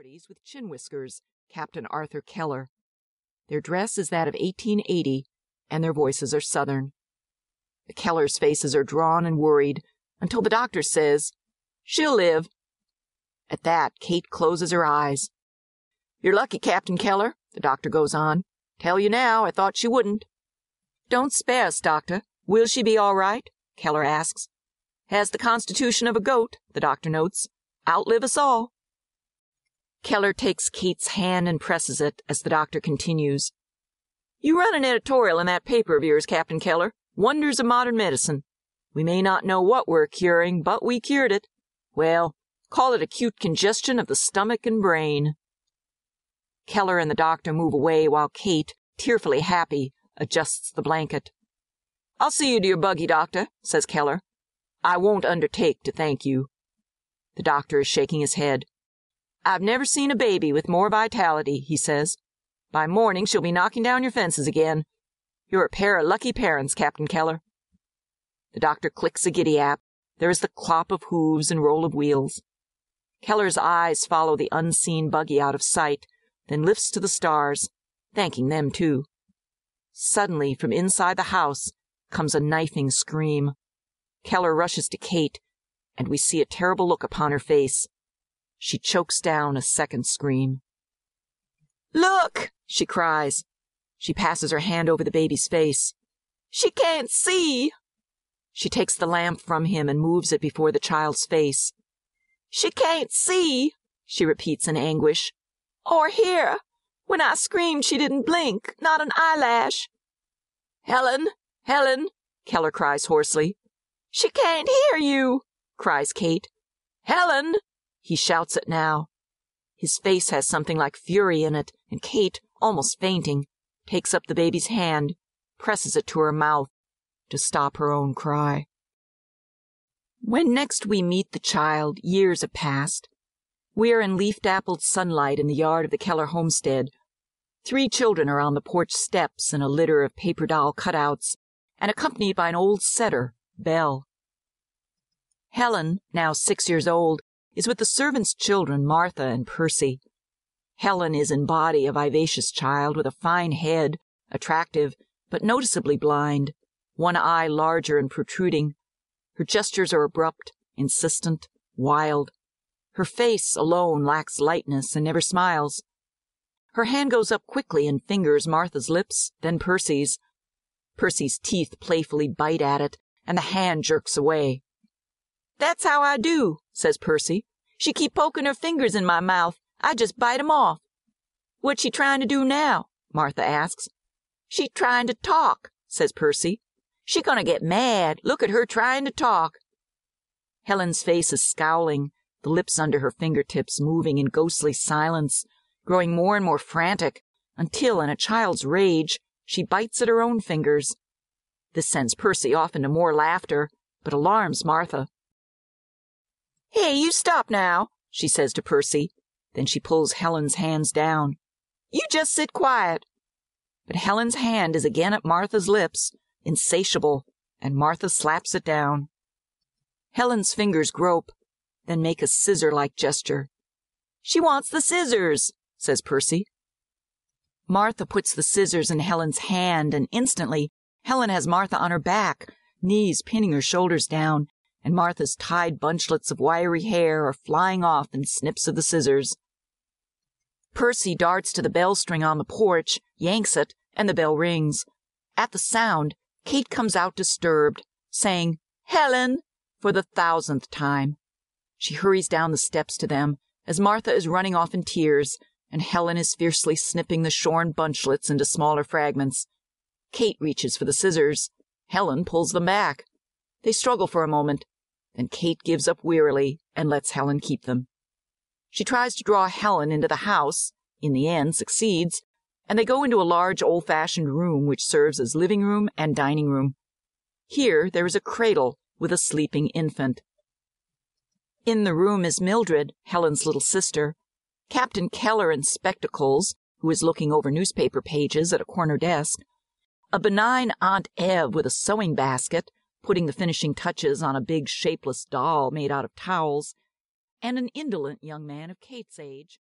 forties with chin whiskers, Captain Arthur Keller. Their dress is that of 1880, and their voices are Southern. The Kellers' faces are drawn and worried until the doctor says, She'll live. At that, Kate closes her eyes. You're lucky, Captain Keller, the doctor goes on. Tell you now, I thought she wouldn't. Don't spare us, doctor. Will she be all right? Keller asks. Has the constitution of a goat, the doctor notes. Outlive us all. Keller takes Kate's hand and presses it as the doctor continues. You run an editorial in that paper of yours, Captain Keller. Wonders of Modern Medicine. We may not know what we're curing, but we cured it. Well, call it acute congestion of the stomach and brain. Keller and the doctor move away while Kate, tearfully happy, adjusts the blanket. I'll see you to your buggy, doctor, says Keller. I won't undertake to thank you. The doctor is shaking his head. I've never seen a baby with more vitality, he says. By morning she'll be knocking down your fences again. You're a pair of lucky parents, Captain Keller. The doctor clicks a giddy app. There is the clop of hooves and roll of wheels. Keller's eyes follow the unseen buggy out of sight, then lifts to the stars, thanking them too. Suddenly, from inside the house, comes a knifing scream. Keller rushes to Kate, and we see a terrible look upon her face. She chokes down a second scream. Look! she cries. She passes her hand over the baby's face. She can't see! She takes the lamp from him and moves it before the child's face. She can't see, she repeats in anguish. Or hear. When I screamed, she didn't blink, not an eyelash. Helen, Helen, Keller cries hoarsely. She can't hear you, cries Kate. Helen! He shouts it now. His face has something like fury in it, and Kate, almost fainting, takes up the baby's hand, presses it to her mouth to stop her own cry. When next we meet the child, years have passed. We are in leaf dappled sunlight in the yard of the Keller homestead. Three children are on the porch steps in a litter of paper doll cutouts, and accompanied by an old setter, Belle. Helen, now six years old, is with the servants' children, Martha and Percy. Helen is in body a vivacious child with a fine head, attractive, but noticeably blind, one eye larger and protruding. Her gestures are abrupt, insistent, wild. Her face alone lacks lightness and never smiles. Her hand goes up quickly and fingers Martha's lips, then Percy's. Percy's teeth playfully bite at it, and the hand jerks away. That's how I do, says Percy. She keep poking her fingers in my mouth. I just bite 'em off. What's she trying to do now? Martha asks. She trying to talk, says Percy. She gonna get mad. Look at her trying to talk. Helen's face is scowling, the lips under her fingertips moving in ghostly silence, growing more and more frantic, until, in a child's rage, she bites at her own fingers. This sends Percy off into more laughter, but alarms Martha. Hey, you stop now, she says to Percy. Then she pulls Helen's hands down. You just sit quiet. But Helen's hand is again at Martha's lips, insatiable, and Martha slaps it down. Helen's fingers grope, then make a scissor like gesture. She wants the scissors, says Percy. Martha puts the scissors in Helen's hand, and instantly Helen has Martha on her back, knees pinning her shoulders down, and Martha's tied bunchlets of wiry hair are flying off in snips of the scissors. Percy darts to the bell string on the porch, yanks it, and the bell rings. At the sound, Kate comes out disturbed, saying, Helen, for the thousandth time. She hurries down the steps to them as Martha is running off in tears, and Helen is fiercely snipping the shorn bunchlets into smaller fragments. Kate reaches for the scissors. Helen pulls them back. They struggle for a moment. Then Kate gives up wearily and lets Helen keep them. She tries to draw Helen into the house, in the end succeeds, and they go into a large old fashioned room which serves as living room and dining room. Here there is a cradle with a sleeping infant. In the room is Mildred, Helen's little sister, Captain Keller in spectacles, who is looking over newspaper pages at a corner desk, a benign Aunt Ev with a sewing basket, putting the finishing touches on a big shapeless doll made out of towels, and an indolent young man of Kate's age,